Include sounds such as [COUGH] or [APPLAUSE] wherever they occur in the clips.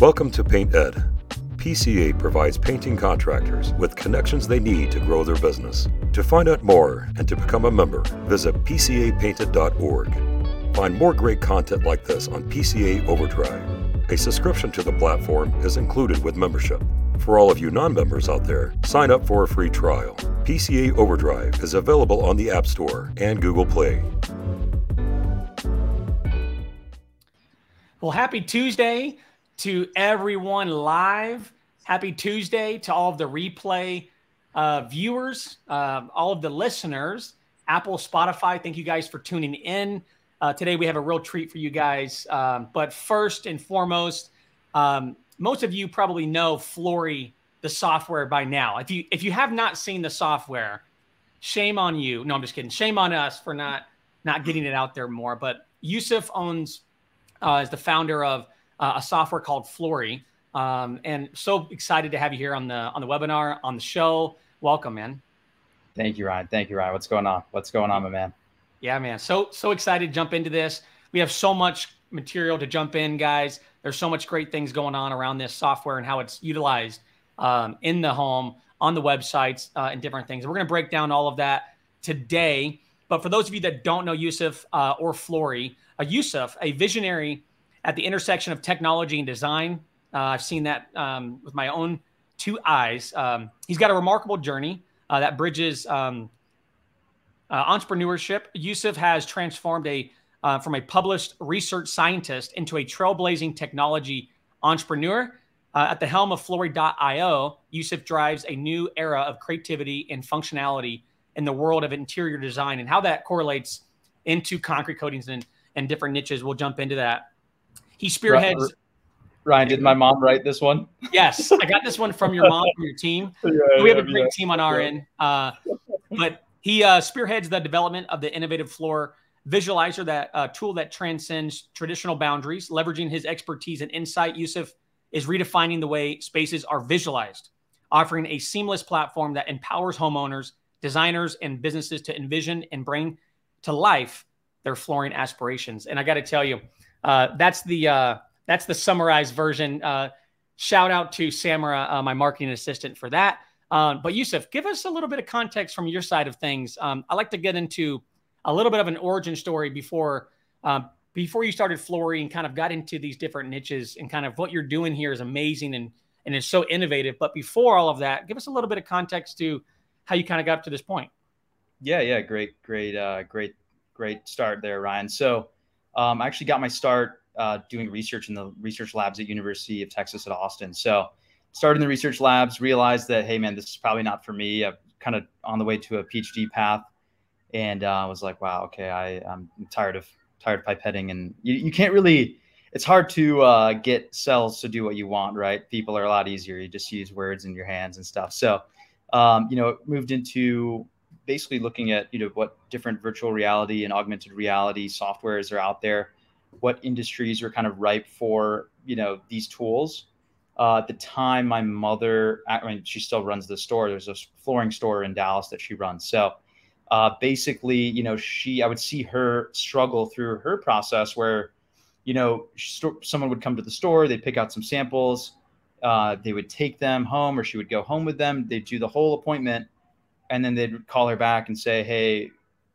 Welcome to Paint Ed. PCA provides painting contractors with connections they need to grow their business. To find out more and to become a member, visit PCAPainted.org. Find more great content like this on PCA Overdrive. A subscription to the platform is included with membership. For all of you non members out there, sign up for a free trial. PCA Overdrive is available on the App Store and Google Play. Well, happy Tuesday to everyone live. Happy Tuesday to all of the replay uh, viewers, uh, all of the listeners, Apple, Spotify. Thank you guys for tuning in. Uh, today we have a real treat for you guys. Um, but first and foremost, um, most of you probably know Floori, the software by now. If you if you have not seen the software, shame on you. No, I'm just kidding. Shame on us for not not getting it out there more. But Yusuf owns uh, is the founder of uh, a software called Floori. Um, and so excited to have you here on the on the webinar on the show. Welcome, man. Thank you, Ryan. Thank you, Ryan. What's going on? What's going on, my man? Yeah, man. So so excited to jump into this. We have so much material to jump in, guys. There's so much great things going on around this software and how it's utilized um, in the home, on the websites, uh, and different things. We're going to break down all of that today. But for those of you that don't know Yusuf uh, or Floori, uh, Yusuf, a visionary at the intersection of technology and design. Uh, I've seen that um, with my own two eyes. Um, he's got a remarkable journey uh, that bridges um, uh, entrepreneurship. Yusuf has transformed a uh, from a published research scientist into a trailblazing technology entrepreneur. Uh, at the helm of Floori.io, Yusuf drives a new era of creativity and functionality in the world of interior design and how that correlates into concrete coatings and, and different niches. We'll jump into that. He spearheads. Ryan, did my mom write this one? Yes, I got this one from your mom, from your team. [LAUGHS] Yeah, we have a great yeah. team on our yeah. end. Uh, but he uh, spearheads the development of the innovative floor visualizer, that uh, tool that transcends traditional boundaries, leveraging his expertise and insight. Yusuf is redefining the way spaces are visualized, offering a seamless platform that empowers homeowners, designers, and businesses to envision and bring to life their flooring aspirations. And I got to tell you, uh, that's the uh, that's the summarized version. Uh, shout out to Samara, uh, my marketing assistant, for that. Um, but Yusuf, give us a little bit of context from your side of things. Um, I like to get into a little bit of an origin story before um, before you started Floori and kind of got into these different niches and kind of what you're doing here is amazing and and is so innovative. But before all of that, give us a little bit of context to how you kind of got up to this point. Yeah, yeah, great, great, uh, great, great start there, Ryan. So um, I actually got my start uh, doing research in the research labs at University of Texas at Austin. So started in the research labs, realized that, hey, man, this is probably not for me. I'm kind of on the way to a PhD path. And I uh, was like, wow, okay, I, I'm tired of tired of pipetting. And you, you can't really, it's hard to uh, get cells to do what you want, right? People are a lot easier. You just use words in your hands and stuff. So, um, you know, moved into basically looking at you know what different virtual reality and augmented reality softwares are out there, what industries are kind of ripe for you know these tools. Uh, at the time, my mother, I mean, she still runs the store. There's a flooring store in Dallas that she runs. So uh, basically, you know, she, I would see her struggle through her process where, you know, someone would come to the store, they'd pick out some samples, uh, they would take them home, or she would go home with them. They'd do the whole appointment, and then they'd call her back and say, "Hey,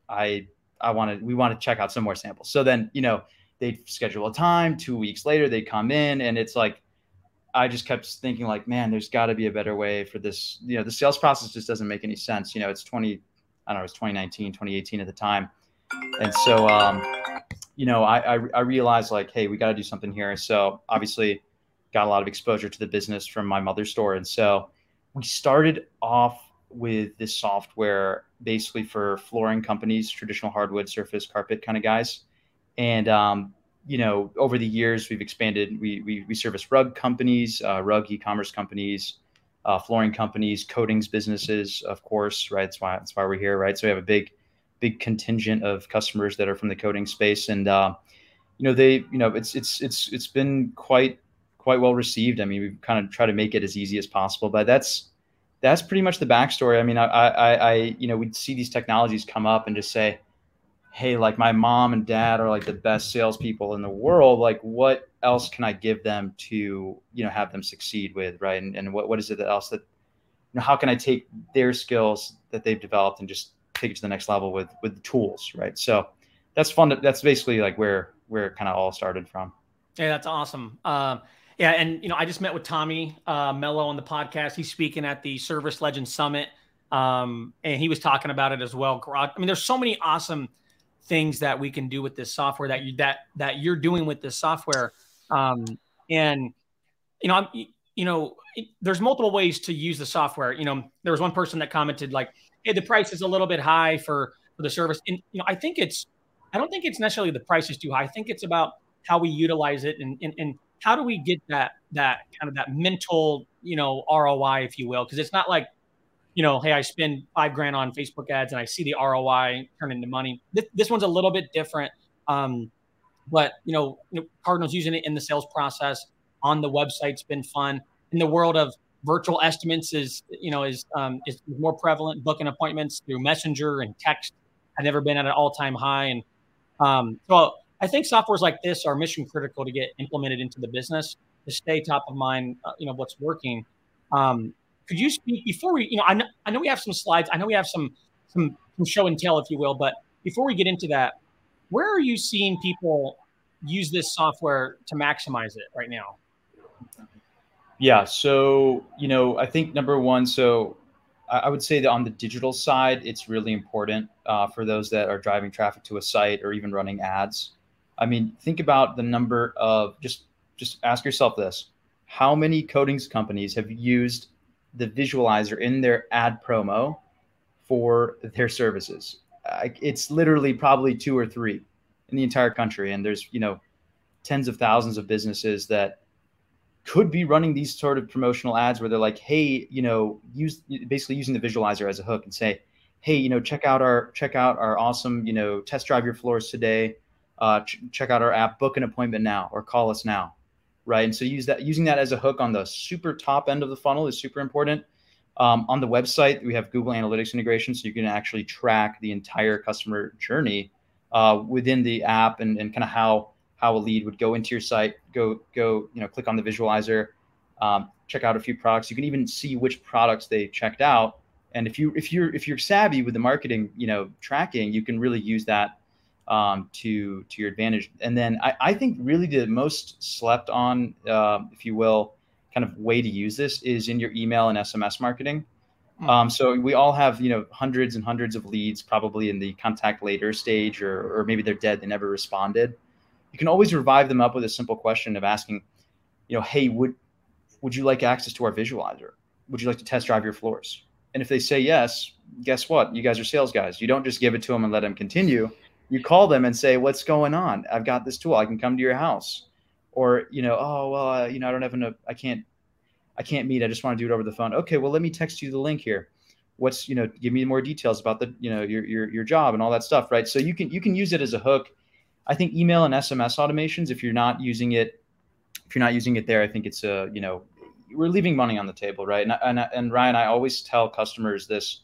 I I want to we want to check out some more samples." So then you know they'd schedule a time. Two weeks later, they'd come in, and it's like I just kept thinking like, man, there's got to be a better way for this. You know, the sales process just doesn't make any sense. You know, it's 20, I don't know, it's 2019, 2018 at the time. And so, um, you know, I, I, I realized like, hey, we got to do something here. So obviously got a lot of exposure to the business from my mother's store. And so we started off with this software basically for flooring companies, traditional hardwood, surface, carpet kind of guys. And, um, you know, over the years, we've expanded. We, we, we service rug companies, uh, rug e commerce companies, uh, flooring companies, coatings businesses, of course, right? That's why, that's why we're here, right? So we have a big, big contingent of customers that are from the coating space. And, uh, you know, they, you know, it's, it's, it's, it's been quite, quite well received. I mean, we've kind of tried to make it as easy as possible, but that's, that's pretty much the backstory. I mean, I, I, I, you know, we'd see these technologies come up and just say, hey, like my mom and dad are like the best salespeople in the world. Like, what else can I give them to, you know, have them succeed with, right? And, and what, what is it that else that, you know, how can I take their skills that they've developed and just take it to the next level with with the tools, right? So that's fun. To, that's basically like where where it kind of all started from. Yeah, that's awesome. Um, yeah, and you know, I just met with Tommy uh, Mello on the podcast. He's speaking at the Service Legend Summit, um, and he was talking about it as well. I mean, there's so many awesome things that we can do with this software that you that that you're doing with this software, um, and you know, I'm, you know, there's multiple ways to use the software. You know, there was one person that commented like, "Hey, the price is a little bit high for for the service," and you know, I think it's, I don't think it's necessarily the price is too high. I think it's about how we utilize it and and, and how do we get that that kind of that mental you know ROI if you will? Because it's not like you know hey I spend five grand on Facebook ads and I see the ROI turn into money. This, this one's a little bit different um, but you know, Cardinals using it in the sales process on the website's been fun. In the world of virtual estimates is you know is um, is more prevalent. Booking appointments through messenger and text i've never been at an all-time high. And um, so I think softwares like this are mission critical to get implemented into the business to stay top of mind. Uh, you know what's working. Um, could you speak before we? You know, I know, I know we have some slides. I know we have some some, some show and tell, if you will. But before we get into that, where are you seeing people use this software to maximize it right now? Yeah. So you know, I think number one. So I would say that on the digital side, it's really important uh, for those that are driving traffic to a site or even running ads. I mean, think about the number of just just ask yourself this: How many coatings companies have used the visualizer in their ad promo for their services? It's literally probably two or three in the entire country, and there's you know tens of thousands of businesses that could be running these sort of promotional ads where they're like, hey, you know, use basically using the visualizer as a hook and say, hey, you know, check out our check out our awesome, you know, test drive your floors today uh, ch- check out our app, book an appointment now, or call us now, right? And so use that using that as a hook on the super top end of the funnel is super important. Um, on the website, we have Google Analytics integration, so you can actually track the entire customer journey uh, within the app and, and kind of how how a lead would go into your site, go go you know click on the visualizer, um, check out a few products. You can even see which products they checked out. And if you if you're if you're savvy with the marketing, you know tracking, you can really use that um, to to your advantage. And then I, I think really the most slept on, uh, if you will, kind of way to use this is in your email and SMS marketing. Hmm. Um, so we all have you know hundreds and hundreds of leads probably in the contact later stage, or or maybe they're dead, they never responded. You can always revive them up with a simple question of asking, you know, hey, would would you like access to our visualizer? Would you like to test drive your floors? And if they say yes, guess what? You guys are sales guys. You don't just give it to them and let them continue you call them and say, "What's going on? I've got this tool. I can come to your house." Or you know, "Oh well, uh, you know, I don't have enough. I can't, I can't meet. I just want to do it over the phone." Okay, well, let me text you the link here. What's you know, give me more details about the you know your your your job and all that stuff, right? So you can you can use it as a hook. I think email and SMS automations, if you're not using it, if you're not using it there, I think it's a you know, we're leaving money on the table, right? And and, and Ryan, I always tell customers this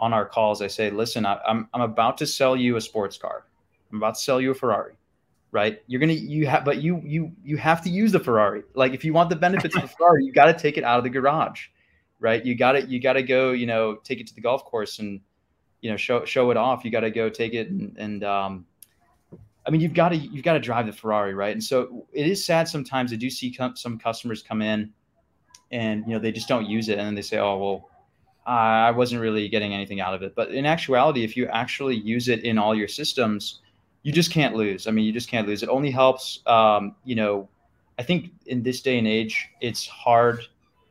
on our calls, I say, listen, I, I'm, I'm about to sell you a sports car. I'm about to sell you a Ferrari, right? You're to, you have, but you, you, you have to use the Ferrari. Like if you want the benefits of the Ferrari, you got to take it out of the garage, right? You got to, you got to go, you know, take it to the golf course and, you know, show, show it off. You got to go take it. And, and, um, I mean, you've got to, you've got to drive the Ferrari, right? And so it is sad sometimes I do see some customers come in and, you know, they just don't use it. And then they say, oh, well, I wasn't really getting anything out of it. But in actuality, if you actually use it in all your systems, you just can't lose. I mean, you just can't lose. It only helps. Um, you know, I think in this day and age, it's hard.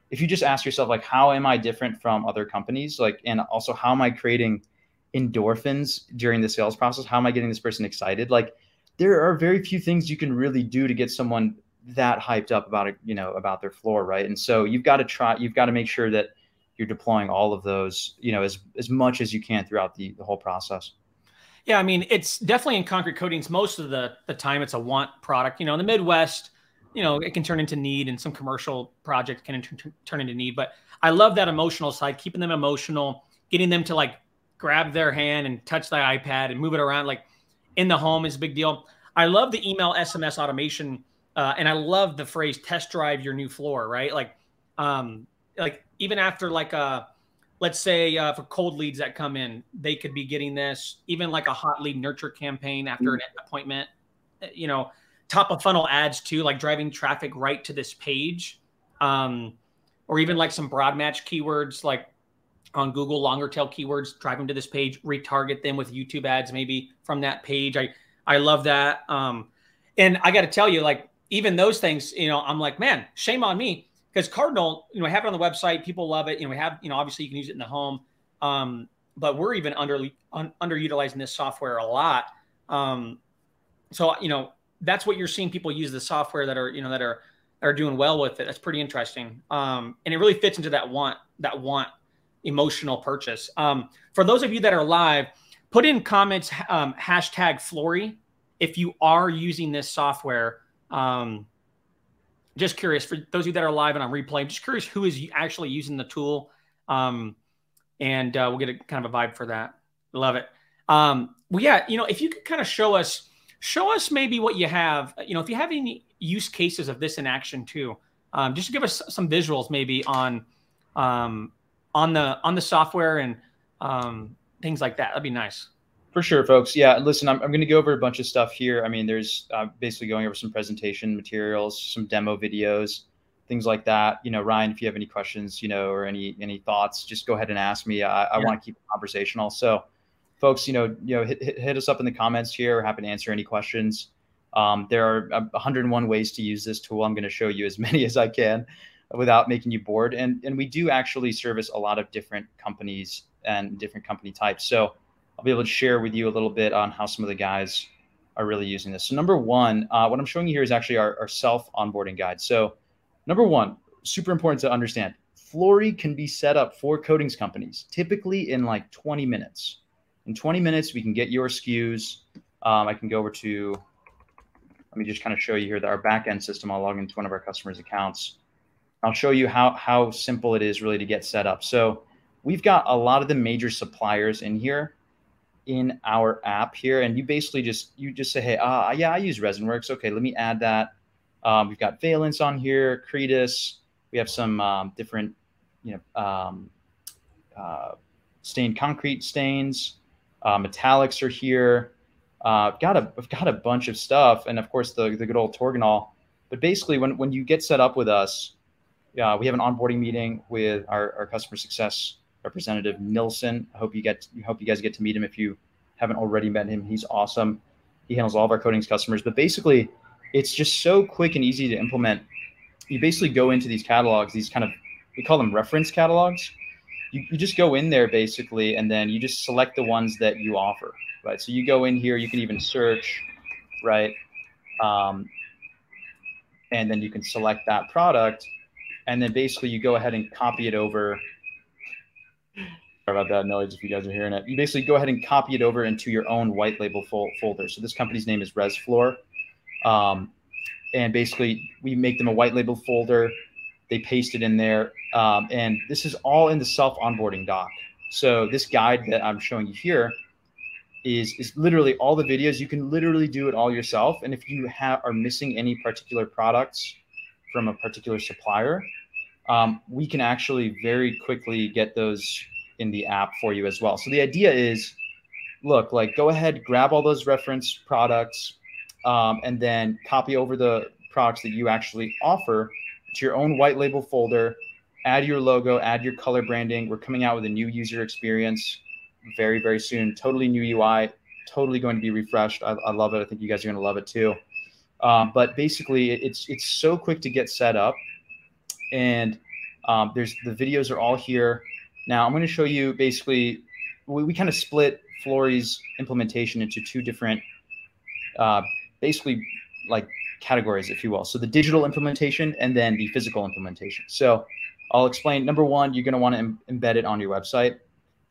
If you just ask yourself, like, how am I different from other companies? Like, and also, how am I creating endorphins during the sales process? How am I getting this person excited? Like, there are very few things you can really do to get someone that hyped up about it, you know, about their floor, right? And so you've got to try. You've got to make sure that you're deploying all of those, you know, as as much as you can throughout the, the whole process. Yeah, I mean, it's definitely in concrete coatings. Most of the the time, it's a want product. You know, in the Midwest, you know, it can turn into need, and some commercial project can turn, into need. But I love that emotional side, keeping them emotional, getting them to like grab their hand and touch the iPad and move it around. Like in the home is a big deal. I love the email SMS automation, uh, and I love the phrase "test drive your new floor." Right, like, um, like even after like a, uh, let's say uh, for cold leads that come in, they could be getting this. Even like a hot lead nurture campaign after an appointment, you know, top of funnel ads too, like driving traffic right to this page, um, or even like some broad match keywords like on Google, longer tail keywords, drive them to this page, retarget them with YouTube ads maybe from that page. I I love that. Um, and I got to tell you, like even those things, you know, I'm like, man, shame on me because Cardinal, you know, I have it on the website, people love it. You know, we have, you know, obviously you can use it in the home, um, but we're even under un, underutilizing this software a lot. Um, so you know, that's what you're seeing people use the software that are, you know, that are are doing well with it. That's pretty interesting. Um, and it really fits into that want that want emotional purchase. Um, for those of you that are live, put in comments um, hashtag Floori if you are using this software. Um, just curious for those of you that are live and on replay, just curious who is actually using the tool. Um, and uh, we'll get a kind of a vibe for that. Love it. Um, well, yeah, you know, if you could kind of show us, show us maybe what you have, you know, if you have any use cases of this in action too, um, just to give us some visuals maybe on, um, on the on the software and um, things like that. That'd be nice. For sure, folks. Yeah, listen, I'm, I'm going to go over a bunch of stuff here. I mean, there's uh, basically going over some presentation materials, some demo videos, things like that. You know, Ryan, if you have any questions, you know, or any any thoughts, just go ahead and ask me. I, I yeah. want to keep it conversational. So, folks, you know, you know, hit, hit, hit, us up in the comments here. We're happy to answer any questions. Um, there are 101 ways to use this tool. I'm going to show you as [LAUGHS] many as I can without making you bored. And and we do actually service a lot of different companies and different company types. So I'll be able to share with you a little bit on how some of the guys are really using this. So number one, uh, what I'm showing you here is actually our, our self onboarding guide. So number one, super important to understand. Floori can be set up for coatings companies, typically in like 20 minutes. In 20 minutes, we can get your SKUs. Um, I can go over to, let me just kind of show you here that our backend system. I'll log into one of our customers' accounts. I'll show you how, how simple it is really to get set up. So we've got a lot of the major suppliers in here in our app here. And you basically just, you just say, hey, uh, yeah, I use ResinWorks. Okay, let me add that. Um, we've got Valence on here, Kretus. We have some um, different, you know, um, uh, stained concrete stains. Uh, metallics are here. Uh, got a, I've got a bunch of stuff, and of course the the good old Torginol. But basically, when when you get set up with us, uh, we have an onboarding meeting with our, our customer success representative Nilson. I hope you get I hope you guys get to meet him if you haven't already met him. He's awesome. He handles all of our coatings customers. But basically, it's just so quick and easy to implement. You basically go into these catalogs, these kind of we call them reference catalogs. You, you just go in there basically, and then you just select the ones that you offer, right? So you go in here, you can even search, right? Um, and then you can select that product and then basically you go ahead and copy it over. About that noise if you guys are hearing it. You basically go ahead and copy it over into your own white label fol- folder. So this company's name is ResFloor. Um, and basically we make them a white label folder. They paste it in there. Um, and this is all in the self onboarding doc. So this guide that I'm showing you here is is literally all the videos. You can literally do it all yourself. And if you have are missing any particular products from a particular supplier, um, we can actually very quickly get those in the app for you as well. So the idea is, look, like go ahead, grab all those reference products, um, and then copy over the products that you actually offer to your own white label folder. Add your logo, add your color branding. We're coming out with a new user experience very, very soon. Totally new UI, totally going to be refreshed. I, I love it. I think you guys are going to love it too. Um, but basically, it's it's so quick to get set up and um, there's the videos are all here. Now I'm going to show you basically, we, we kind of split Floori's implementation into two different, uh, basically like categories, if you will. So the digital implementation and then the physical implementation. So I'll explain. Number one, you're going to want to Im- embed it on your website.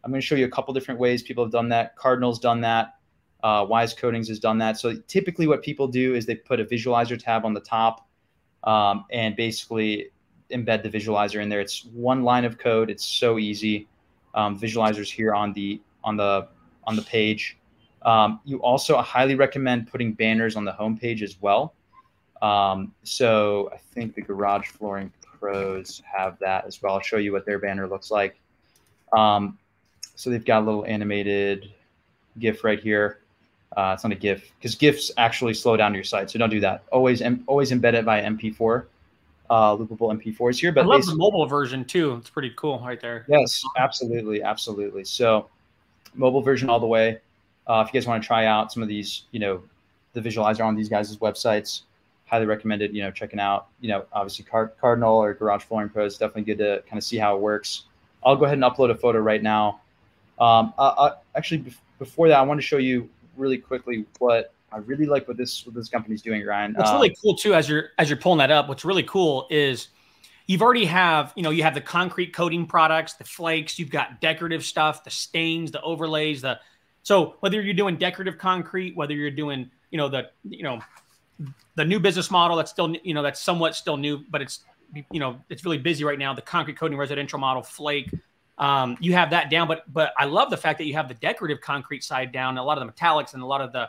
I'm going to show you a couple different ways people have done that. Cardinal's done that. Uh, Wise Coatings has done that. So typically, what people do is they put a visualizer tab on the top, um, and basically embed the visualizer in there. It's one line of code. It's so easy. Um, visualizers here on the on the on the page, Um, you also I highly recommend putting banners on the homepage as well. Um, so I think the Garage Flooring Pros have that as well. I'll show you what their banner looks like. Um, so they've got a little animated GIF right here. Uh, it's not a GIF because GIFs actually slow down your site, so don't do that. Always, always embed it via MP4 uh, loopable MP4s here. But I love the mobile version too. It's pretty cool right there. Yes, absolutely, absolutely. So mobile version all the way. Uh, if you guys want to try out some of these, you know, the visualizer on these guys' websites, highly recommended. You know, checking out. You know, obviously Card- Cardinal or Garage Flooring Pro is definitely good to kind of see how it works. I'll go ahead and upload a photo right now. Um, I, I, actually, before that, I want to show you really quickly what I really like what this what this company's doing, Ryan. What's um, really cool too, as you're as you're pulling that up, what's really cool is you've already have you know you have the concrete coating products, the flakes, you've got decorative stuff, the stains, the overlays, the so whether you're doing decorative concrete, whether you're doing you know the you know the new business model that's still you know that's somewhat still new, but it's you know it's really busy right now. The concrete coating residential model, flake. Um, you have that down, but but I love the fact that you have the decorative concrete side down, a lot of the metallics and a lot of the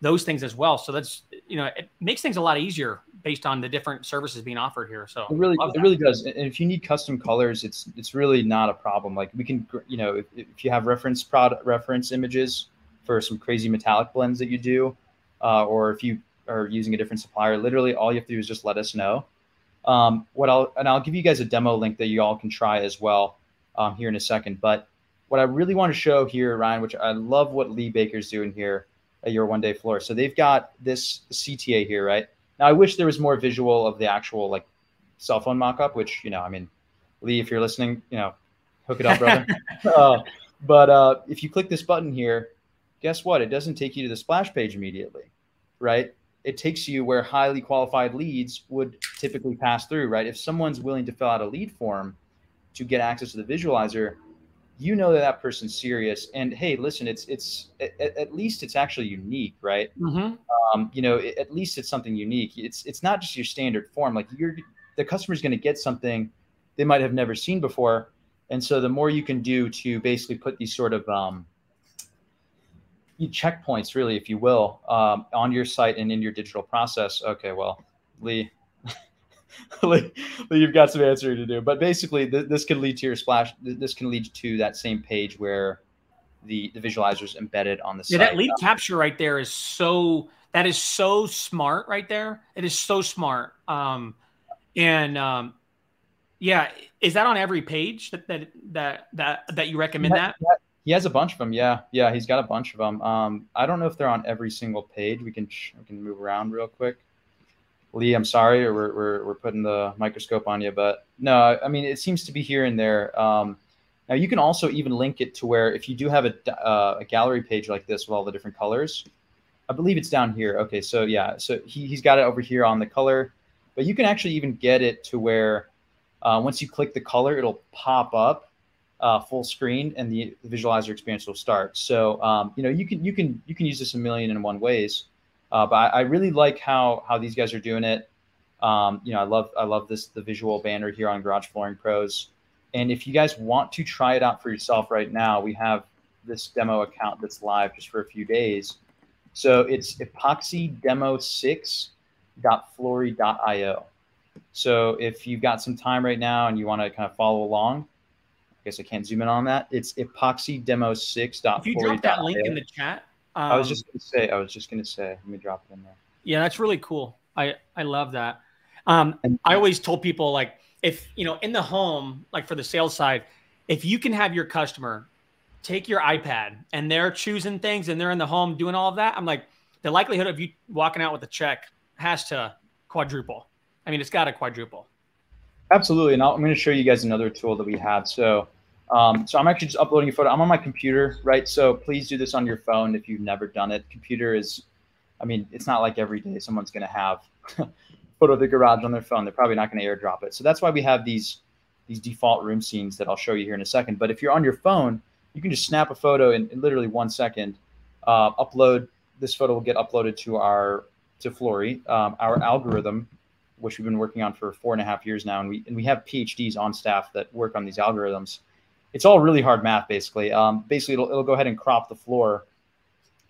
those things as well. So that's you know it makes things a lot easier based on the different services being offered here. So it really it really does. And if you need custom colors, it's it's really not a problem. Like we can you know if, if you have reference product reference images for some crazy metallic blends that you do, uh, or if you are using a different supplier, literally all you have to do is just let us know. Um, what I'll and I'll give you guys a demo link that you all can try as well um, here in a second. But what I really want to show here, Ryan, which I love what Lee Baker's doing here your one day floor. So they've got this CTA here, right? Now I wish there was more visual of the actual like cell phone mock-up, which you know, I mean, Lee, if you're listening, you know, hook it up, brother. [LAUGHS] uh, but uh, if you click this button here, guess what? It doesn't take you to the splash page immediately, right? It takes you where highly qualified leads would typically pass through, right? If someone's willing to fill out a lead form to get access to the visualizer, you know that that person's serious and hey listen it's it's at, at least it's actually unique right? Mm-hmm. um, you know it, at least it's something unique. It's it's not just your standard form. Like you're the customer's going to get something they might have never seen before and so the more you can do to basically put these sort of um, checkpoints really if you will um, on your site and in your digital process okay well lee [LAUGHS] you've got some answering to do. But basically, th- this can lead to your splash. This can lead to that same page where the the visualizer is embedded on the yeah, site. that lead capture right there is so that is so smart right there. It is so smart. Um, and um, yeah, is that on every page that that that that, that you recommend that? He has a bunch of them. Yeah, yeah, he's got a bunch of them. Um, I don't know if they're on every single page. We can we can move around real quick. Lee, I'm sorry, or we're, we're, we're putting the microscope on you, but no, I mean, it seems to be here and there. Um, now you can also even link it to where if you do have a, uh, a gallery page like this with all the different colors, I believe it's down here. Okay, so yeah, so he, he's got it over here on the color, but you can actually even get it to where uh, once you click the color, it'll pop up uh, full screen and the, visualizer experience will start. So um, you know you can you can you can use this a million and one ways. Uh, but I, I, really like how how these guys are doing it. Um, you know, I love I love this the visual banner here on Garage Flooring Pros. And if you guys want to try it out for yourself right now, we have this demo account that's live just for a few days. So it's epoxydemo6.floori.io. So if you've got some time right now and you want to kind of follow along, I guess I can't zoom in on that. It's epoxydemo6.floori.io. If you drop that link in the chat, um, I was just gonna say. I was just gonna say. Let me drop it in there. Yeah, that's really cool. I I love that. Um, I always told people like if you know in the home, like for the sales side, if you can have your customer take your iPad and they're choosing things and they're in the home doing all of that, I'm like the likelihood of you walking out with a check has to quadruple. I mean, it's got to quadruple. Absolutely, and i am going to show you guys another tool that we have. So um, so I'm actually just uploading a photo. I'm on my computer, right? So please do this on your phone if you've never done it. Computer is, I mean, it's not like every day someone's going to have [LAUGHS] photo of the garage on their phone. They're probably not going to airdrop it. So that's why we have these these default room scenes that I'll show you here in a second. But if you're on your phone, you can just snap a photo in, in literally one second. Uh, upload this photo will get uploaded to our to Floori, um, our algorithm, which we've been working on for four and a half years now, and we and we have PhDs on staff that work on these algorithms it's all really hard math basically. Um, basically, it'll, it'll go ahead and crop the floor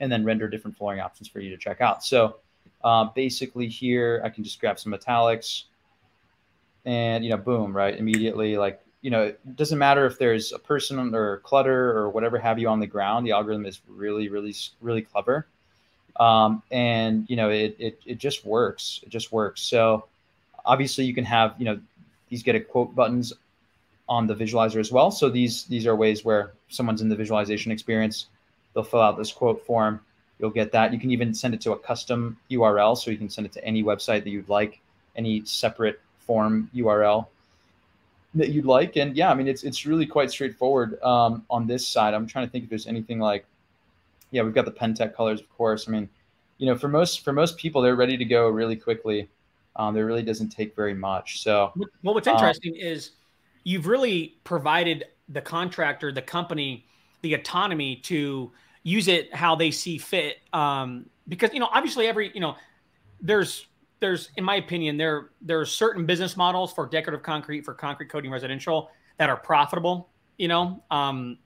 and then render different flooring options for you to check out. So uh, basically here, I can just grab some metallics and, you know, boom, right. Immediately, like, you know, it doesn't matter if there's a person or clutter or whatever have you on the ground. The algorithm is really, really, really clever. Um, and, you know, it, it, it just works. It just works. So obviously you can have, you know, these get a quote buttons on the visualizer as well. So these, these are ways where someone's in the visualization experience, they'll fill out this quote form you'll get that. You can even send it to a custom URL, so you can send it to any website that you'd like, any separate form URL that you'd like. And yeah, I mean, it's it's really quite straightforward um, on this side. I'm trying to think if there's anything like, yeah, we've got the Pentec colors, of course. I mean, you know, for most for most people, they're ready to go really quickly. Um, there really doesn't take very much. So, well, what's interesting um, is you've really provided the contractor, the company, the autonomy to use it how they see fit. Um, because you know, obviously, every you know, there's there's in my opinion there there are certain business models for decorative concrete for concrete coating residential that are profitable. You know, um,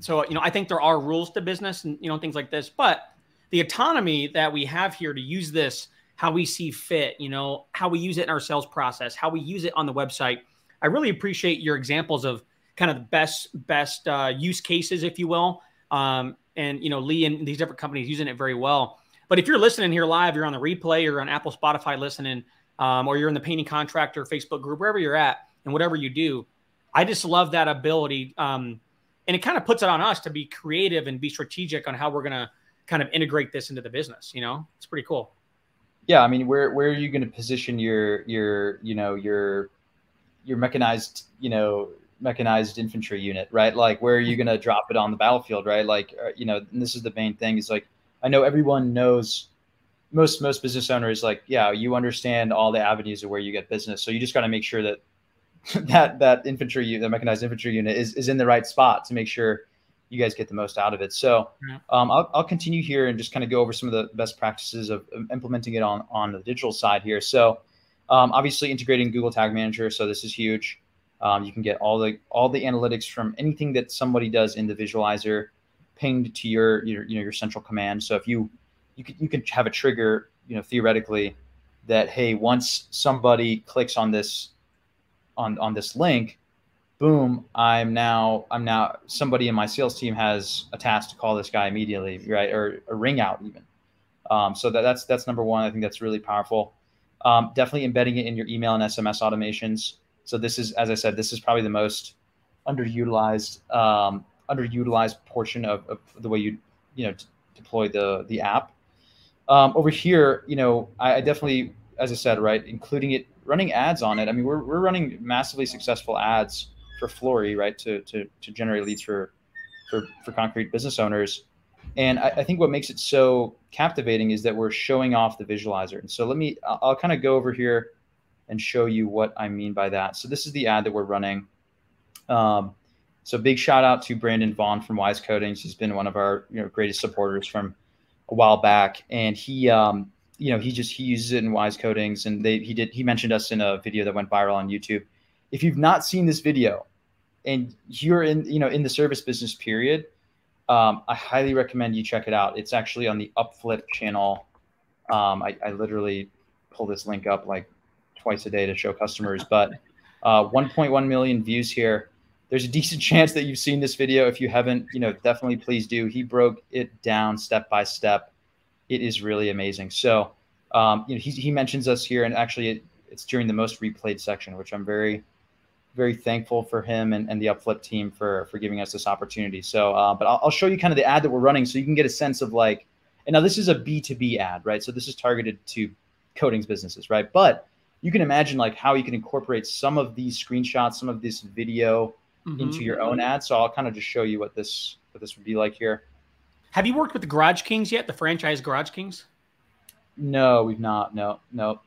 so you know, I think there are rules to business and you know things like this, but the autonomy that we have here to use this how we see fit, you know, how we use it in our sales process, how we use it on the website. I really appreciate your examples of kind of the best best uh, use cases, if you will, um, and you know Lee and these different companies using it very well. But if you're listening here live, you're on the replay, you're on Apple, Spotify listening, um, or you're in the painting contractor Facebook group, wherever you're at, and whatever you do, I just love that ability. Um, and it kind of puts it on us to be creative and be strategic on how we're going to kind of integrate this into the business. You know, it's pretty cool. Yeah, I mean, where where are you going to position your your you know your your mechanized you know mechanized infantry unit, right? Like, where are you going to drop it on the battlefield, right? Like, uh, you know, this is the main thing is like, I know everyone knows most, most business owners, like, yeah, you understand all the avenues of where you get business. So you just got to make sure that [LAUGHS] that, that infantry, the mechanized infantry unit is, is in the right spot to make sure you guys get the most out of it. So um, I'll, I'll continue here and just kind of go over some of the best practices of implementing it on, on the digital side here. So um, obviously integrating Google Tag Manager. So this is huge. Um, you can get all the all the analytics from anything that somebody does in the visualizer pinged to your your you know your central command. So if you you can you can have a trigger, you know, theoretically that hey, once somebody clicks on this on on this link, boom, I'm now I'm now somebody in my sales team has a task to call this guy immediately, right? Or a ring out even. Um, so that, that's that's number one. I think that's really powerful. Um, definitely embedding it in your email and SMS automations. So this is, as I said, this is probably the most underutilized um, underutilized portion of, of, the way you you know deploy the the app. Um, over here, you know, I, I, definitely, as I said, right, including it running ads on it. I mean, we're, we're running massively successful ads for Floori, right, to to to generate leads for for for concrete business owners. And I, I, think what makes it so captivating is that we're showing off the visualizer. And so let me, I'll, I'll kind of go over here and show you what I mean by that. So this is the ad that we're running. Um, so big shout out to Brandon Vaughn from Wise Coatings. He's been one of our you know greatest supporters from a while back, and he um, you know he just he uses it in Wise Coatings, and they he did he mentioned us in a video that went viral on YouTube. If you've not seen this video, and you're in you know in the service business period, um, I highly recommend you check it out. It's actually on the Upflip channel. Um, I, I literally pull this link up like twice a day to show customers. But uh, 1.1 million views here. There's a [LAUGHS] decent chance that you've seen this video. If you haven't, you know, definitely please do. He broke it down step by step. It is really amazing. So, um, you know, he, he mentions us here, and actually, it, it's during the most replayed section, which I'm very, very thankful for him and, and the Upflip team for for giving us this opportunity. So, uh, but I'll, I'll show you kind of the ad that we're running, so you can get a sense of like, and now this is a B2B ad, right? So this is targeted to coatings businesses, right? But you can imagine like how you can incorporate some of these screenshots, some of this video mm-hmm. into your own ad. So I'll kind of just show you what this what this would be like here. Have you worked with the Garage Kings yet? The franchise Garage Kings? No, we've not. No, no.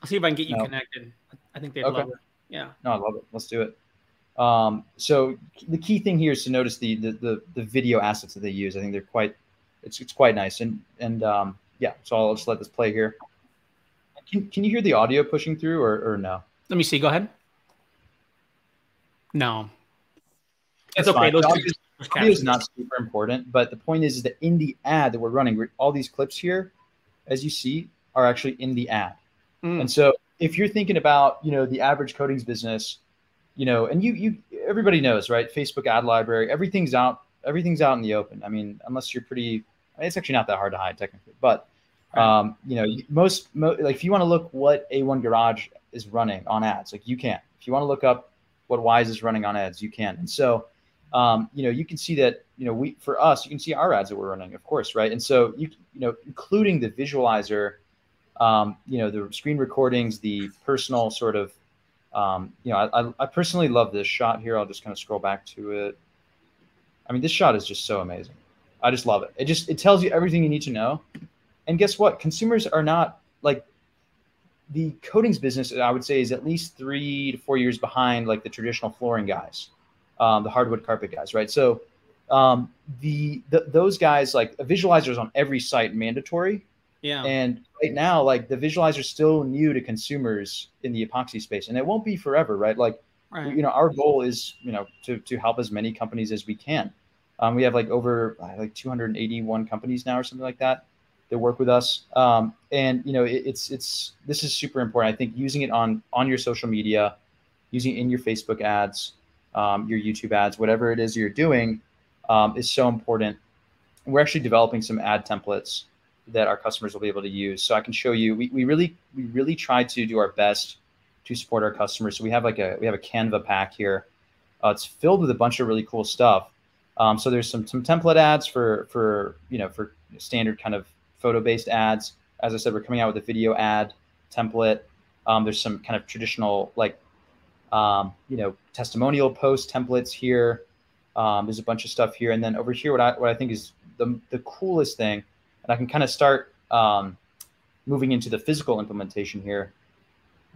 I'll see if I can get you no. connected. I think they'd okay. love it. Yeah. No, I love it. Let's do it. Um, so the key thing here is to notice the, the, the the video assets that they use. I think they're quite it's it's quite nice and and um, yeah. So I'll just let this play here. Can, can you hear the audio pushing through or, or no? Let me see. Go ahead. No. It's okay. Those audio is not super important, but the point is, is that in the ad that we're running, all these clips here, as you see, are actually in the ad. Mm. And so if you're thinking about, you know, the average coatings business, you know, and you you everybody knows, right? Facebook ad library, everything's out, everything's out in the open. I mean, unless you're pretty, it's actually not that hard to hide technically, but um, you know, most, most like if you want to look what A1 Garage is running on ads, like you can. If you want to look up what Wise is running on ads, you can. And so, um, you know, you can see that, you know, we for us, you can see our ads that we're running, of course, right? And so you you know, including the visualizer, um, you know, the screen recordings, the personal sort of, um, you know, I, I personally love this shot here. I'll just kind of scroll back to it. I mean, this shot is just so amazing. I just love it. It just it tells you everything you need to know. And guess what? Consumers are not like the coatings business. I would say is at least three to four years behind like the traditional flooring guys, um, the hardwood carpet guys, right? So um, the, the those guys like visualizers on every site mandatory. Yeah. And right now, like the visualizer is still new to consumers in the epoxy space, and it won't be forever, right? Like, right. you know, our goal is you know to to help as many companies as we can. Um, we have like over like 281 companies now or something like that that work with us. Um, and you know, it, it's it's this is super important. I think using it on on your social media, using it in your Facebook ads, um, your YouTube ads, whatever it is you're doing, um, is so important. We're actually developing some ad templates that our customers will be able to use. So I can show you. We, we really we really try to do our best to support our customers. So we have like a we have a Canva pack here. Uh, it's filled with a bunch of really cool stuff. Um, so there's some some template ads for for you know for standard kind of photo based ads. As I said, we're coming out with a video ad template. Um, there's some kind of traditional like um, you know testimonial post templates here. Um, there's a bunch of stuff here, and then over here, what I what I think is the the coolest thing, and I can kind of start um, moving into the physical implementation here.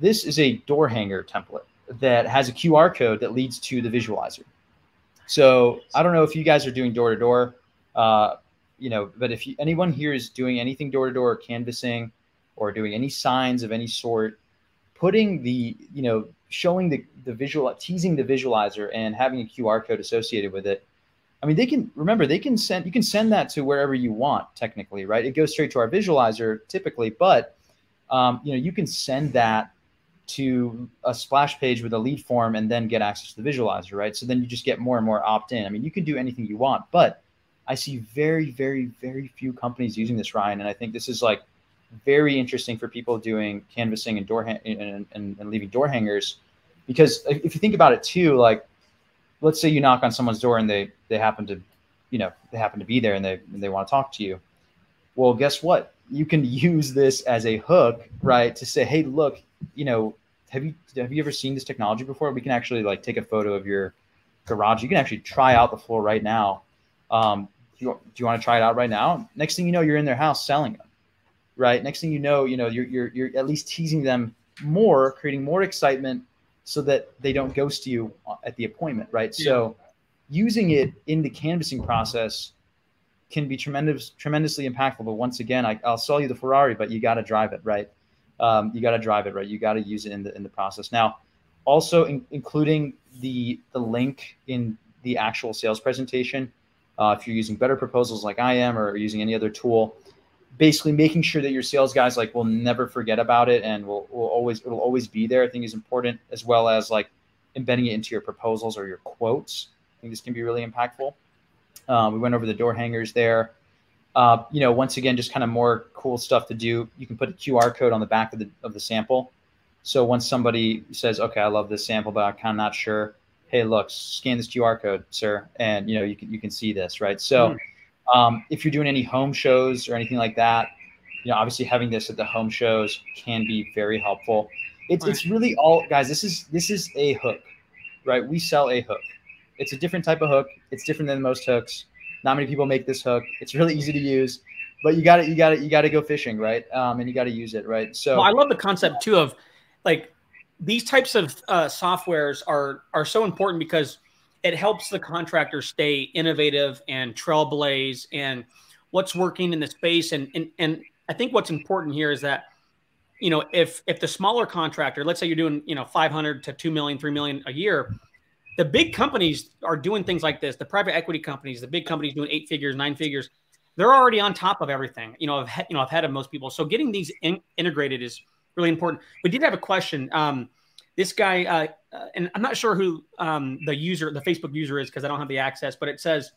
This is a door hanger template that has a QR code that leads to the visualizer. So I don't know if you guys are doing door to door, you know, but if you, anyone here is doing anything door to door canvassing or doing any signs of any sort, putting the, you know, showing the, the visual, teasing the visualizer and having a QR code associated with it. I mean, they can remember they can send you can send that to wherever you want technically, right? It goes straight to our visualizer typically, but um, you know, you can send that to a splash page with a lead form and then get access to the visualizer, right? So then you just get more and more opt in. I mean, you can do anything you want, but I see very, very, very few companies using this, Ryan. And I think this is like very interesting for people doing canvassing and door and, and, and leaving door hangers. Because if you think about it too, like let's say you knock on someone's door and they they happen to, you know, they happen to be there and they and they want to talk to you. Well, guess what? You can use this as a hook, right? To say, hey, look, you know, have you have you ever seen this technology before? We can actually like take a photo of your garage. You can actually try out the floor right now. Um, do, you, do you want to try it out right now? Next thing you know, you're in their house selling them, right? Next thing you know, you know you're you're you're at least teasing them more, creating more excitement, so that they don't ghost you at the appointment, right? Yeah. So, using it in the canvassing process can be tremendous, tremendously impactful. But once again, I, will sell you the Ferrari, but you got to drive it, right? um, you got to drive it right. You got to use it in the in the process. Now, also in, including the the link in the actual sales presentation. Uh, if you're using better proposals like I am, or using any other tool, basically making sure that your sales guys like will never forget about it and will, will always it will always be there. I think is important as well as like embedding it into your proposals or your quotes. I think this can be really impactful. Um, we went over the door hangers there. Uh, you know, once again, just kind of more cool stuff to do. You can put a QR code on the back of the of the sample. So once somebody says, "Okay, I love this sample, but I'm kind of not sure," hey, look, scan this QR code, sir, and you know you can you can see this, right? So, mm-hmm. Um, if you're doing any home shows or anything like that, you know, obviously having this at the home shows can be very helpful. It's right. it's really all guys. This is this is a hook, right? We sell a hook. It's a different type of hook. It's different than most hooks. Not many people make this hook. It's really easy to use, but you got to you got to you got to go fishing, right? Um, and you got to use it, right? So well, I love the concept too of like these types of uh, softwares are are so important because it helps the contractor stay innovative and trailblaze and what's working in the space and and and I think what's important here is that you know if if the smaller contractor let's say you're doing you know 500 to 2 million 3 million a year the big companies are doing things like this. The private equity companies, the big companies doing eight figures, nine figures, they're already on top of everything. You know, I've, you know, ahead of most people. So getting these in, integrated is really important. We did have a question. Um, this guy, uh, uh, and I'm not sure who um, the user, the Facebook user is because I don't have the access, but it says,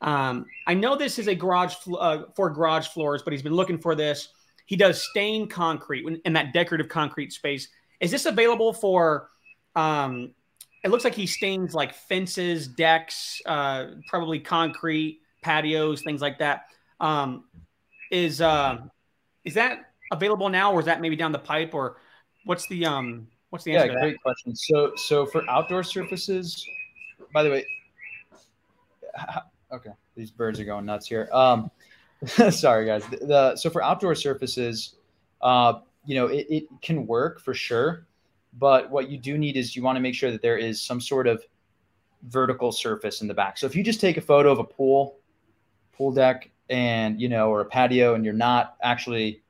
um, I know this is a garage uh, for garage floors, but he's been looking for this. He does stained concrete in that decorative concrete space. Is this available for? Um, it looks like he stains like fences, decks, uh, probably concrete, patios, things like that. Um, is uh, is that available now, or is that maybe down the pipe, or what's the um, what's the answer? Yeah, great question. So, so for outdoor surfaces, by the way, okay, these birds are going nuts here. Um, [LAUGHS] sorry guys. The, the, so for outdoor surfaces, uh, you know, it, it can work for sure, but what you do need is you want to make sure that there is some sort of vertical surface in the back. So if you just take a photo of a pool, pool deck, and you know, or a patio, and you're not actually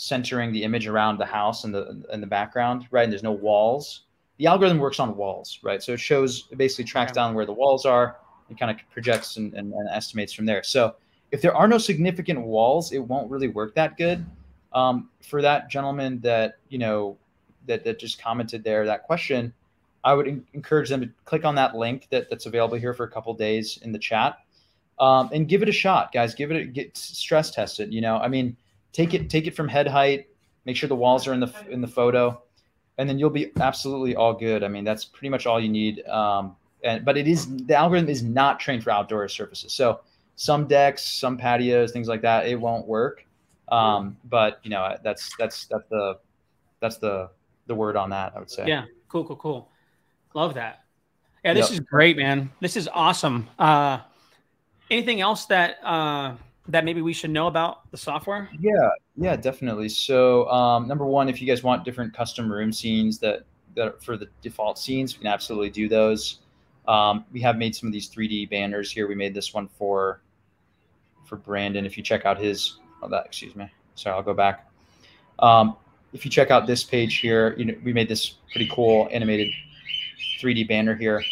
centering the image around the house and the in the background, right? And there's no walls. The algorithm works on walls, right? So it shows, it basically tracks down where the walls are and kind of projects and, and, and estimates from there. So if there are no significant walls, it won't really work that good. Um, for that gentleman that you know that that just commented there that question, I would in- encourage them to click on that link that, that's available here for a couple days in the chat, um, and give it a shot, guys. Give it a get stress tested. You know, I mean, take it take it from head height. Make sure the walls are in the in the photo, and then you'll be absolutely all good. I mean, that's pretty much all you need. Um, and but it is the algorithm is not trained for outdoor surfaces. So some decks, some patios, things like that, it won't work. Um, but you know, that's that's that's the that's the the word on that. I would say. Yeah. Cool. Cool. Cool. Love that. Yeah, this yep. is great, man. This is awesome. Uh, anything else that uh, that maybe we should know about the software? Yeah, yeah, definitely. So, um, number one, if you guys want different custom room scenes that that for the default scenes, we can absolutely do those. Um, we have made some of these 3D banners here. We made this one for for Brandon. If you check out his, oh, that excuse me, sorry, I'll go back. Um, if you check out this page here, you know we made this pretty cool animated 3D banner here.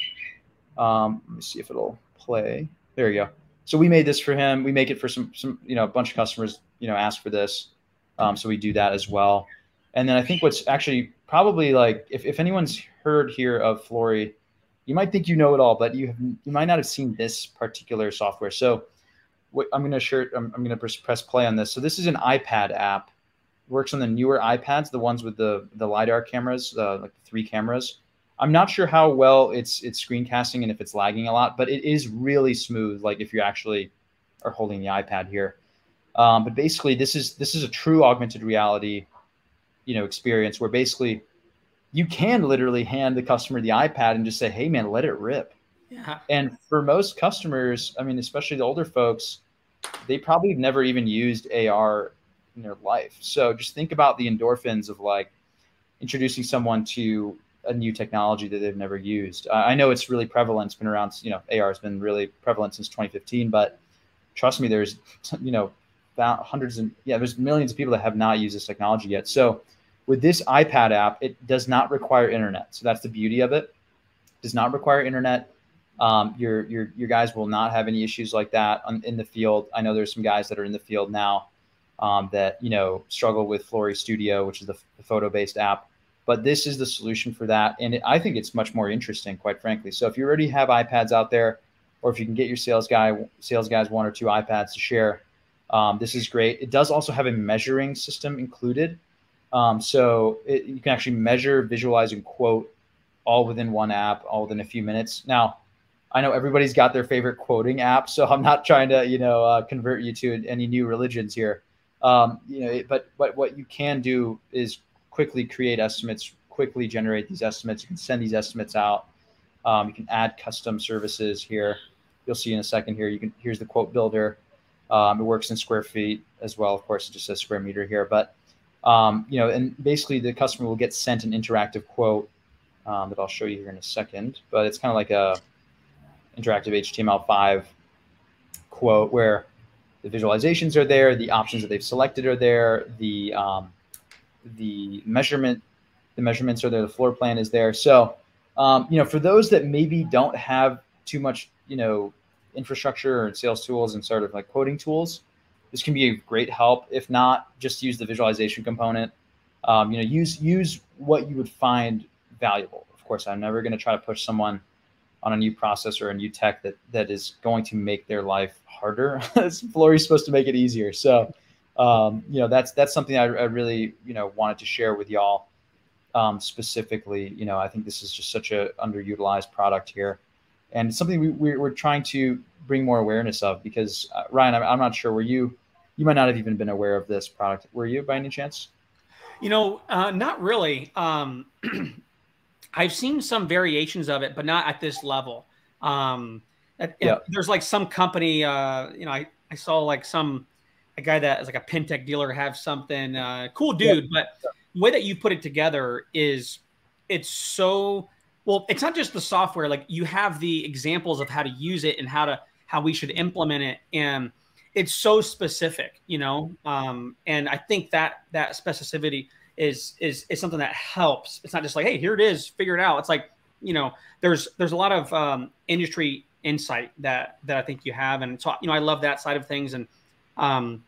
Um, let me see if it'll play. There you go. So we made this for him. We make it for some some you know a bunch of customers you know ask for this, um, so we do that as well. And then I think what's actually probably like if, if anyone's heard here of Floori you might think you know it all, but you have, you might not have seen this particular software. So what I'm going to share, I'm, I'm going to press play on this. So this is an iPad app. Works on the newer iPads, the ones with the the lidar cameras, uh, like three cameras. I'm not sure how well it's it's screencasting and if it's lagging a lot, but it is really smooth. Like if you actually are holding the iPad here. Um, but basically, this is this is a true augmented reality, you know, experience where basically you can literally hand the customer the iPad and just say, "Hey, man, let it rip." Yeah. And for most customers, I mean, especially the older folks, they probably have never even used AR in their life. So just think about the endorphins of like introducing someone to a new technology that they've never used. I know it's really prevalent. It's been around, you know, AR has been really prevalent since 2015, but trust me, there's, [LAUGHS] you know, hundreds and yeah, there's millions of people that have not used this technology yet. So with this iPad app, it does not require internet. So that's the beauty of it. it does not require internet. Um, your your your guys will not have any issues like that on, in the field. I know there's some guys that are in the field now um, that you know struggle with Floori Studio, which is the, the photo-based app. But this is the solution for that, and it, I think it's much more interesting, quite frankly. So if you already have iPads out there, or if you can get your sales guy sales guys one or two iPads to share, um, this is great. It does also have a measuring system included. Um, so it, you can actually measure, visualize, and quote all within one app, all within a few minutes. Now, I know everybody's got their favorite quoting app, so I'm not trying to, you know, uh, convert you to any new religions here. Um, you know, but but what you can do is quickly create estimates, quickly generate these estimates. You can send these estimates out. Um, you can add custom services here. You'll see in a second here. You can here's the quote builder. Um, it works in square feet as well. Of course, it just says square meter here, but um, you know, and basically the customer will get sent an interactive quote um, that I'll show you here in a second. But it's kind of like a interactive HTML5 quote where the visualizations are there, the options that they've selected are there, the um, the measurement, the measurements are there, the floor plan is there. So um, you know, for those that maybe don't have too much, you know, infrastructure and sales tools and sort of like quoting tools, this can be a great help. If not, just use the visualization component. Um, you know, use use what you would find valuable. Of course, I'm never going to try to push someone on a new process or a new tech that that is going to make their life harder. [LAUGHS] Floori's supposed to make it easier. So, um, you know, that's that's something I, I, really you know wanted to share with y'all um, specifically. You know, I think this is just such a underutilized product here, and something we, we are trying to bring more awareness of because uh, Ryan, I'm, I'm not sure were you you might not have even been aware of this product. Were you by any chance? You know, uh, not really. Um, [CLEARS THROAT] I've seen some variations of it, but not at this level. Um, yeah. There's like some company, uh, you know, I, I saw like some a guy that is like a Pintech dealer have something uh, cool dude, yeah. but the way that you put it together is it's so well. It's not just the software; like you have the examples of how to use it and how to how we should implement it, and it's so specific, you know. Um, and I think that that specificity is is is something that helps. It's not just like, hey, here it is, figure it out. It's like, you know, there's there's a lot of um, industry insight that that I think you have, and so you know, I love that side of things. And um,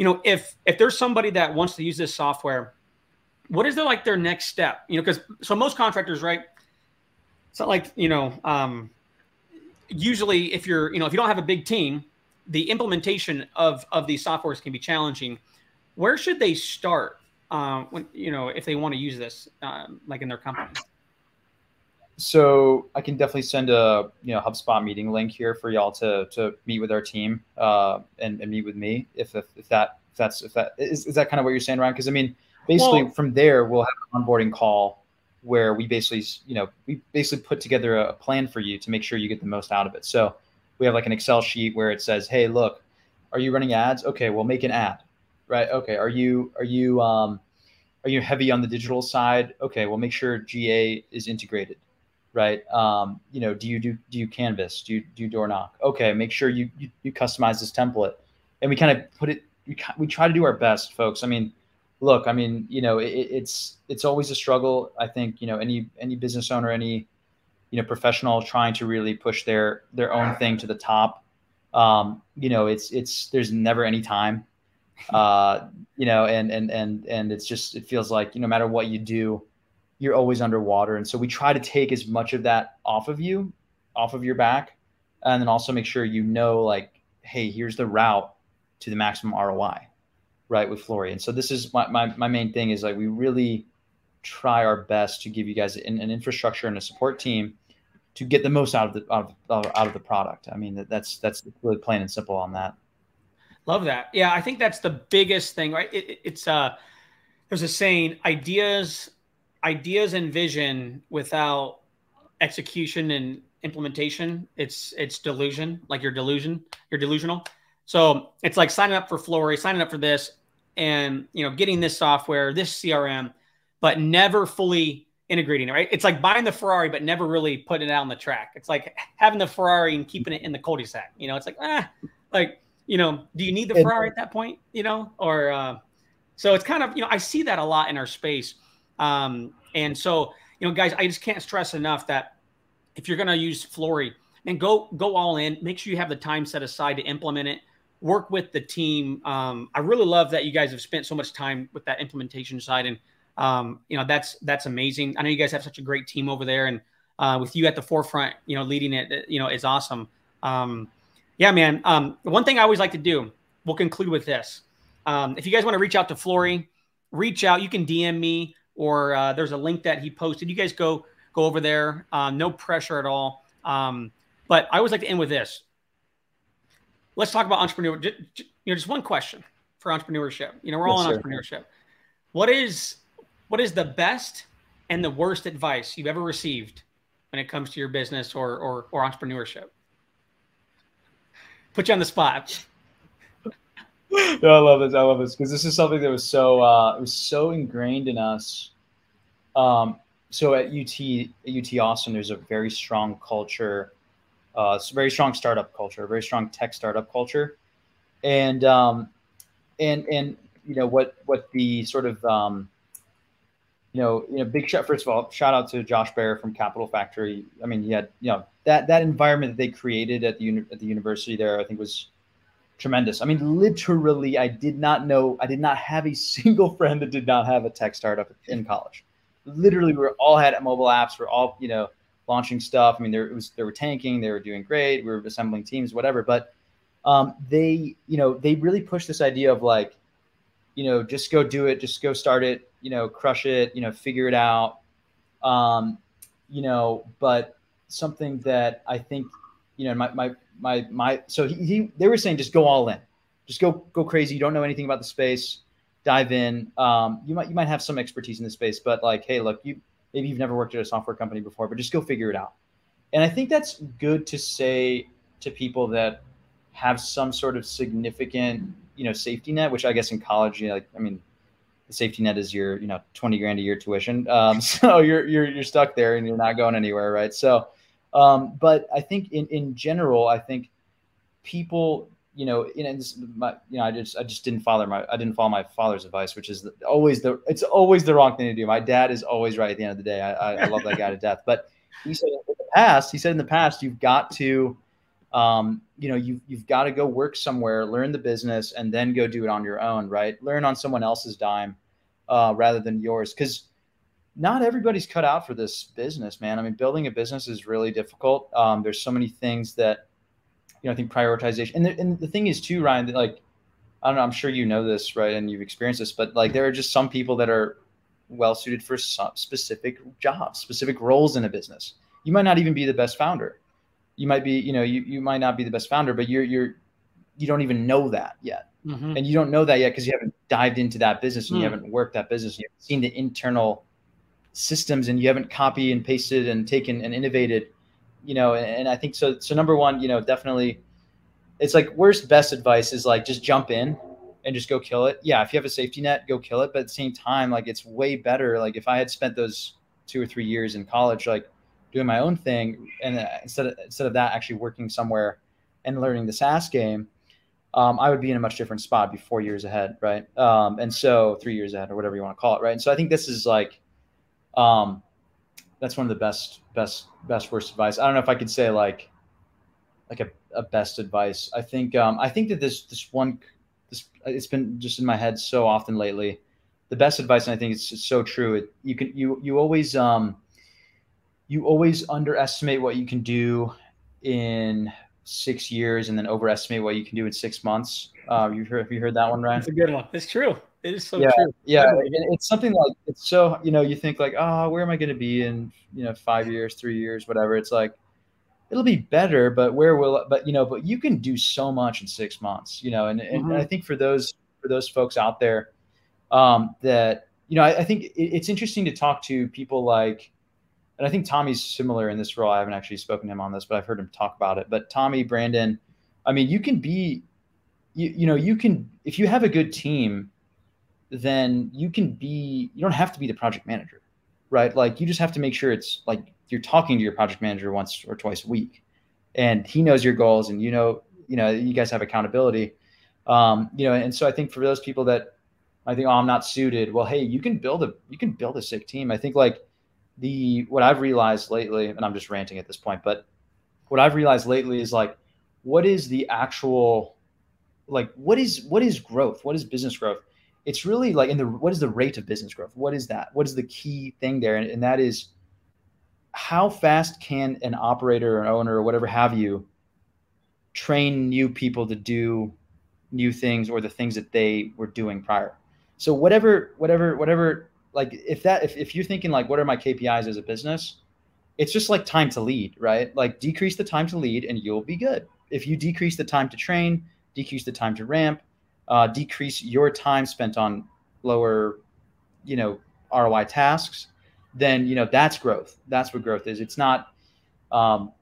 you know, if if there's somebody that wants to use this software, what is their like their next step? You know, because so most contractors, right? It's not like you know, um, usually if you're you know if you don't have a big team, the implementation of of these softwares can be challenging. Where should they start? Um, when you know if they want to use this, um, like in their company. So I can definitely send a you know HubSpot meeting link here for y'all to to meet with our team uh, and, and meet with me if, if, if that if that's if that is, is that kind of what you're saying, Ryan? Because I mean, basically well, from there we'll have an onboarding call where we basically you know we basically put together a plan for you to make sure you get the most out of it. So we have like an Excel sheet where it says, hey, look, are you running ads? Okay, we'll make an ad right? Okay. Are you are you um, are you heavy on the digital side? Okay. Well, make sure GA is integrated, right? Um, you know, do you do do you Canvas? Do you do you door knock? Okay. Make sure you you, you customize this template, and we kind of put it. We we try to do our best, folks. I mean, look. I mean, you know, it, it's it's always a struggle. I think you know any any business owner, any you know professional trying to really push their their own thing to the top. Um, you know, it's it's there's never any time [LAUGHS] uh, you know, and and and and it's just it feels like you know, no matter what you do, you're always underwater, and so we try to take as much of that off of you, off of your back, and then also make sure you know like, hey, here's the route to the maximum ROI, right, with Floori. And so this is my my, my main thing is like we really try our best to give you guys an, an infrastructure and a support team to get the most out of the out of, out of the product. I mean, that's that's really plain and simple on that. Love that. Yeah, I think that's the biggest thing, right? It, it, it's uh, there's a saying: ideas, ideas and vision without execution and implementation, it's it's delusion. Like you're delusion, you're delusional. So it's like signing up for Floori, signing up for this, and you know, getting this software, this CRM, but never fully integrating it. Right? It's like buying the Ferrari, but never really putting it out on the track. It's like having the Ferrari and keeping it in the cul-de-sac. You know, it's like ah, like you know, do you need the Ferrari at that point? You know, or uh, so it's kind of you know I see that a lot in our space, um, and so you know, guys, I just can't stress enough that if you're going to use Floori, and go go all in, make sure you have the time set aside to implement it. Work with the team. Um, I really love that you guys have spent so much time with that implementation side, and um, you know that's that's amazing. I know you guys have such a great team over there, and uh, with you at the forefront, you know, leading it, you know, is awesome. Um, yeah, man. Um, one thing I always like to do, we'll conclude with this. Um, if you guys want to reach out to Floori, reach out. You can DM me or uh, there's a link that he posted. You guys go go over there. Uh, no pressure at all. Um, but I always like to end with this. Let's talk about entrepreneurship. Just, you know, just one question for entrepreneurship. You know, we're all yes, in entrepreneurship. What is what is the best and the worst advice you've ever received when it comes to your business or or, or entrepreneurship? put you on the spot. No, I love this. I love this because this is something that was so uh, it was so ingrained in us. Um, so at UT UT Austin, there's a very strong culture. Uh, very strong startup culture, very strong tech startup culture, and um, and and you know what what the sort of um, you know, you know, big shout. First of all, shout out to Josh Baer from Capital Factory. I mean, he had you know that that environment that they created at the uni- at the university there. I think was tremendous. I mean, literally, I did not know. I did not have a [LAUGHS] single friend that did not have a tech startup in college. Literally, we were all had mobile apps. We're all you know launching stuff. I mean, there was they were tanking. They were doing great. We were assembling teams, whatever. But um, they you know they really pushed this idea of like you know just go do it, just go start it you know, crush it, you know, figure it out. Um, you know, but something that I think, you know, my my my my so he, he they were saying just go all in. Just go go crazy. You don't know anything about the space. Dive in. Um, you might you might have some expertise in the space, but like, hey, look, you maybe you've never worked at a software company before, but just go figure it out. And I think that's good to say to people that have some sort of significant, you know, safety net, which I guess in college, you know, like, I mean, the safety net is your you know 20 grand a year tuition um, [LAUGHS] so you're, you're you're stuck there and you're not going anywhere right so um, but i think in in general i think people you know you know, this, my, you know i just i just didn't follow my i didn't follow my father's advice which is always the it's always the wrong thing to do my dad is always right at the end of the day i, I, love that guy to [LAUGHS] death but he said in the past he said in the past you've got to um, you know, you, you've got to go work somewhere, learn the business, and then go do it on your own, right? Learn on someone else's dime uh, rather than yours. Because not everybody's cut out for this business, man. I mean, building a business is really difficult. Um, there's so many things that, you know, I think prioritization. And the, and the thing is, too, Ryan, that like, I don't know, I'm sure you know this, right? And you've experienced this, but like, there are just some people that are well suited for some specific jobs, specific roles in a business. You might not even be the best founder you might be, you know, you, you might not be the best founder, but you're, you're, you don't even know that yet. Mm-hmm. And you don't know that yet because you haven't dived into that business and mm. you haven't worked that business. You haven't seen the internal systems and you haven't copied and pasted and taken and innovated, you know, and, and I think so. So number one, you know, definitely it's like worst best advice is like, just jump in and just go kill it. Yeah. If you have a safety net, go kill it. But at the same time, like it's way better. Like if I had spent those two or three years in college, like doing my own thing, and uh, instead of instead of that, actually working somewhere and learning the SaaS game, um, I would be in a much different spot, be four years ahead, right? Um, and so three years ahead, or whatever you want to call it, right? And so I think this is like, um, that's one of the best, best, best worst advice. I don't know if I could say like, like a, a best advice. I think, um, I think that this, this one, this, it's been just in my head so often lately. The best advice, and I think it's, it's so true. It, you can, you, you always, um, you always underestimate what you can do in six years and then overestimate what you can do in six months. Uh, you've heard, have you heard that one, Ryan? It's a good one. It's true. It is so yeah, true. Yeah. It's something like, it's so, you know, you think like, oh, where am I going to be in, you know, five years, three years, whatever. It's like, it'll be better, but where will, but, you know, but you can do so much in six months, you know, and, and, mm-hmm. and I think for those, for those folks out there um, that, you know, I, I think it, it's interesting to talk to people like, and I think Tommy's similar in this role. I haven't actually spoken to him on this, but I've heard him talk about it. But Tommy, Brandon, I mean, you can be, you, you know, you can, if you have a good team, then you can be, you don't have to be the project manager, right? Like you just have to make sure it's like you're talking to your project manager once or twice a week and he knows your goals and you know, you know, you guys have accountability. Um, you know, and so I think for those people that I think, oh, I'm not suited. Well, hey, you can build a, you can build a sick team. I think like, the what I've realized lately, and I'm just ranting at this point, but what I've realized lately is like, what is the actual, like, what is what is growth? What is business growth? It's really like in the what is the rate of business growth? What is that? What is the key thing there? And, and that is how fast can an operator or an owner or whatever have you train new people to do new things or the things that they were doing prior. So whatever, whatever, whatever like if that if, if you're thinking like what are my KPIs as a business, it's just like time to lead, right? Like decrease the time to lead and you'll be good. If you decrease the time to train, decrease the time to ramp, uh, decrease your time spent on lower, you know, ROI tasks, then you know that's growth. That's what growth is. It's not. Um,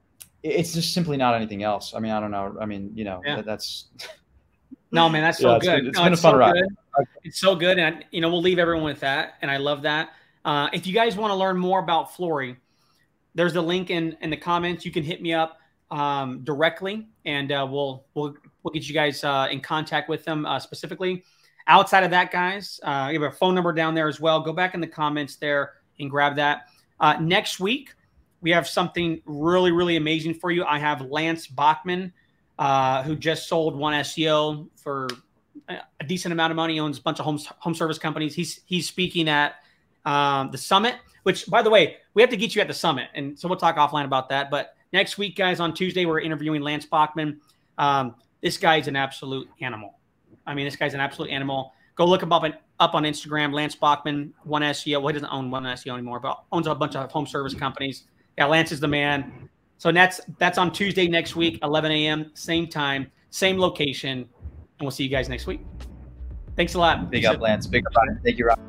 it's just simply not anything else. I mean, I don't know. I mean, you know, yeah. that's. [LAUGHS] No, man, that's so yeah, good. It's, it's no, been it's a fun so ride. Good. It's so good, and you know we'll leave everyone with that, and I love that. Uh, if you guys want to learn more about Floori, there's the link in in the comments. You can hit me up um, directly, and uh, we'll we'll we'll get you guys uh, in contact with them uh, specifically. outside of that, guys, uh, we have a phone number down there as well. Go back in the comments there and grab that. Uh, next week, we have something really, really amazing for you. I have Lance Bachmann, uh, who just sold one SEO for a decent amount of money, he owns a bunch of home, home service companies. He's he's speaking at um, the summit, which by the way, we have to get you at the summit. And so we'll talk offline about that. But next week, guys, on Tuesday, we're interviewing Lance Bachmann. Um, this guy's an absolute animal. I mean, this guy's an absolute animal. Go look him up, up on Instagram, Lance Bachmann, One SEO. Well, he doesn't own One SEO anymore, but owns a bunch of home service companies. Yeah, Lance is the man. So that's that's on Tuesday next week, 11 a.m., same time, same location, and we'll see you guys next week. Thanks a lot. Big up, Lance. Big up. Thank you, Ryan.